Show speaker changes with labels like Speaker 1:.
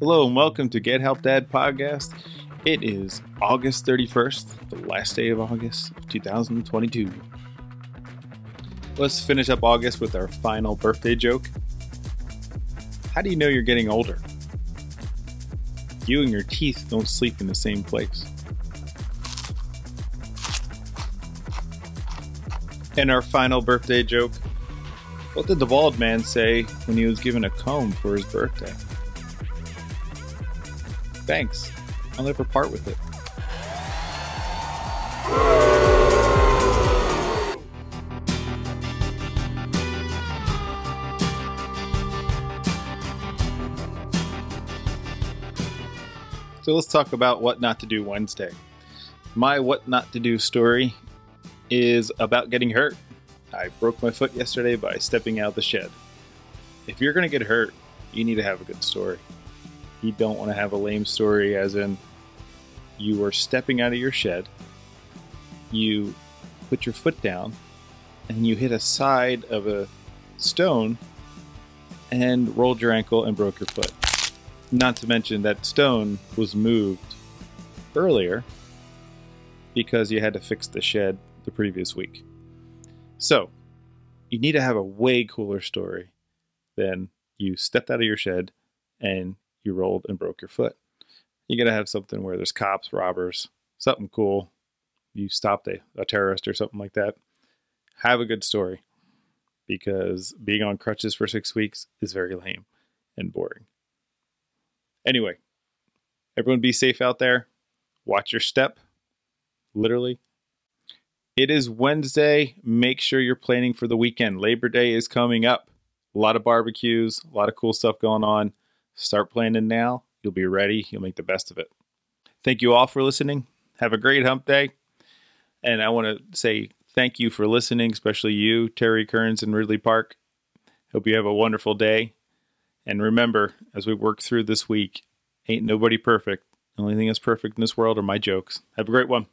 Speaker 1: Hello and welcome to Get Help Dad podcast. It is August 31st, the last day of August 2022. Let's finish up August with our final birthday joke. How do you know you're getting older? You and your teeth don't sleep in the same place. And our final birthday joke. What did the bald man say when he was given a comb for his birthday? Thanks. I'll never part with it. So let's talk about what not to do Wednesday. My what not to do story is about getting hurt. I broke my foot yesterday by stepping out the shed. If you're going to get hurt, you need to have a good story. You don't want to have a lame story, as in you were stepping out of your shed, you put your foot down, and you hit a side of a stone and rolled your ankle and broke your foot. Not to mention that stone was moved earlier because you had to fix the shed the previous week. So, you need to have a way cooler story than you stepped out of your shed and you rolled and broke your foot. You got to have something where there's cops, robbers, something cool. You stopped a, a terrorist or something like that. Have a good story because being on crutches for six weeks is very lame and boring. Anyway, everyone be safe out there. Watch your step, literally. It is Wednesday. Make sure you're planning for the weekend. Labor Day is coming up. A lot of barbecues, a lot of cool stuff going on. Start planning now. You'll be ready. You'll make the best of it. Thank you all for listening. Have a great hump day. And I want to say thank you for listening, especially you, Terry Kearns in Ridley Park. Hope you have a wonderful day. And remember, as we work through this week, ain't nobody perfect. The only thing that's perfect in this world are my jokes. Have a great one.